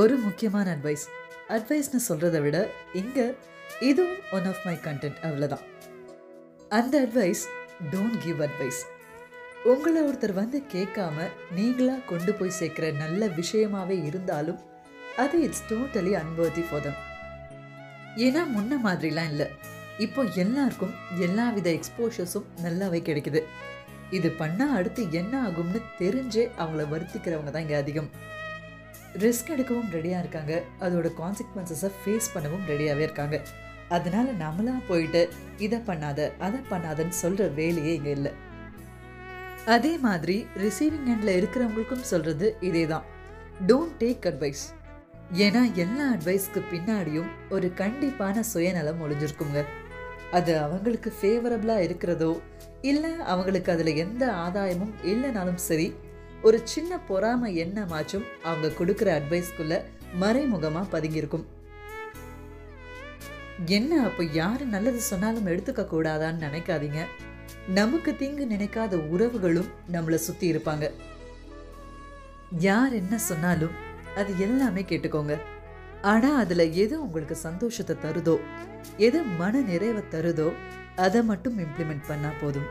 ஒரு முக்கியமான அட்வைஸ் அட்வைஸ்னு சொல்கிறத விட இங்கே இதுவும் ஒன் ஆஃப் மை கண்டென்ட் அவ்வளோதான் அந்த அட்வைஸ் டோன்ட் கிவ் அட்வைஸ் உங்களை ஒருத்தர் வந்து கேட்காம நீங்களா கொண்டு போய் சேர்க்குற நல்ல விஷயமாவே இருந்தாலும் அது it's totally unworthy for them ஏன்னா முன்ன மாதிரிலாம் இல்லை. இப்போ எல்லாருக்கும் எல்லா வித எக்ஸ்போஷர்ஸும் நல்லாவே கிடைக்குது. இது பண்ணால் அடுத்து என்ன ஆகும்னு தெரிஞ்சே அவங்கள வருத்திக்கிறவங்க தான் இங்கே அதிகம். ரிஸ்க் எடுக்கவும் ரெடியாக இருக்காங்க. அதோட கான்சிக்வன்சஸை ஃபேஸ் பண்ணவும் ரெடியாகவே இருக்காங்க. அதனால நம்மளா போயிட்டு இதை பண்ணாத அதை பண்ணாதன்னு சொல்கிற வேலையே இங்கே இல்லை. அதே மாதிரி ரிசீவிங் எண்டில் இருக்கிறவங்களுக்கும் சொல்கிறது இதே தான் டோன்ட் டேக் அட்வைஸ் ஏன்னா எல்லா அட்வைஸ்க்கு பின்னாடியும் ஒரு கண்டிப்பான சுயநலம் ஒளிஞ்சிருக்குங்க. அது அவங்களுக்கு ஃபேவரபிளாக இருக்கிறதோ இல்லை அவங்களுக்கு அதில் எந்த ஆதாயமும் இல்லைனாலும் சரி ஒரு சின்ன பொறாமை எண்ணமாச்சும் அவங்க கொடுக்குற அட்வைஸ்க்குள்ள மறைமுகமாக பதுங்கியிருக்கும். என்ன அப்போ யாரு நல்லது சொன்னாலும் எடுத்துக்க கூடாதான்னு நினைக்காதீங்க. நமக்கு தீங்கு நினைக்காத உறவுகளும் நம்மளை சுத்தி இருப்பாங்க. யார் என்ன சொன்னாலும் அது எல்லாமே கேட்டுக்கோங்க. ஆனா அதுல எது உங்களுக்கு சந்தோஷத்தை தருதோ எது மன நிறைவை தருதோ அதை மட்டும் இம்ப்ளிமெண்ட் பண்ணா போதும்.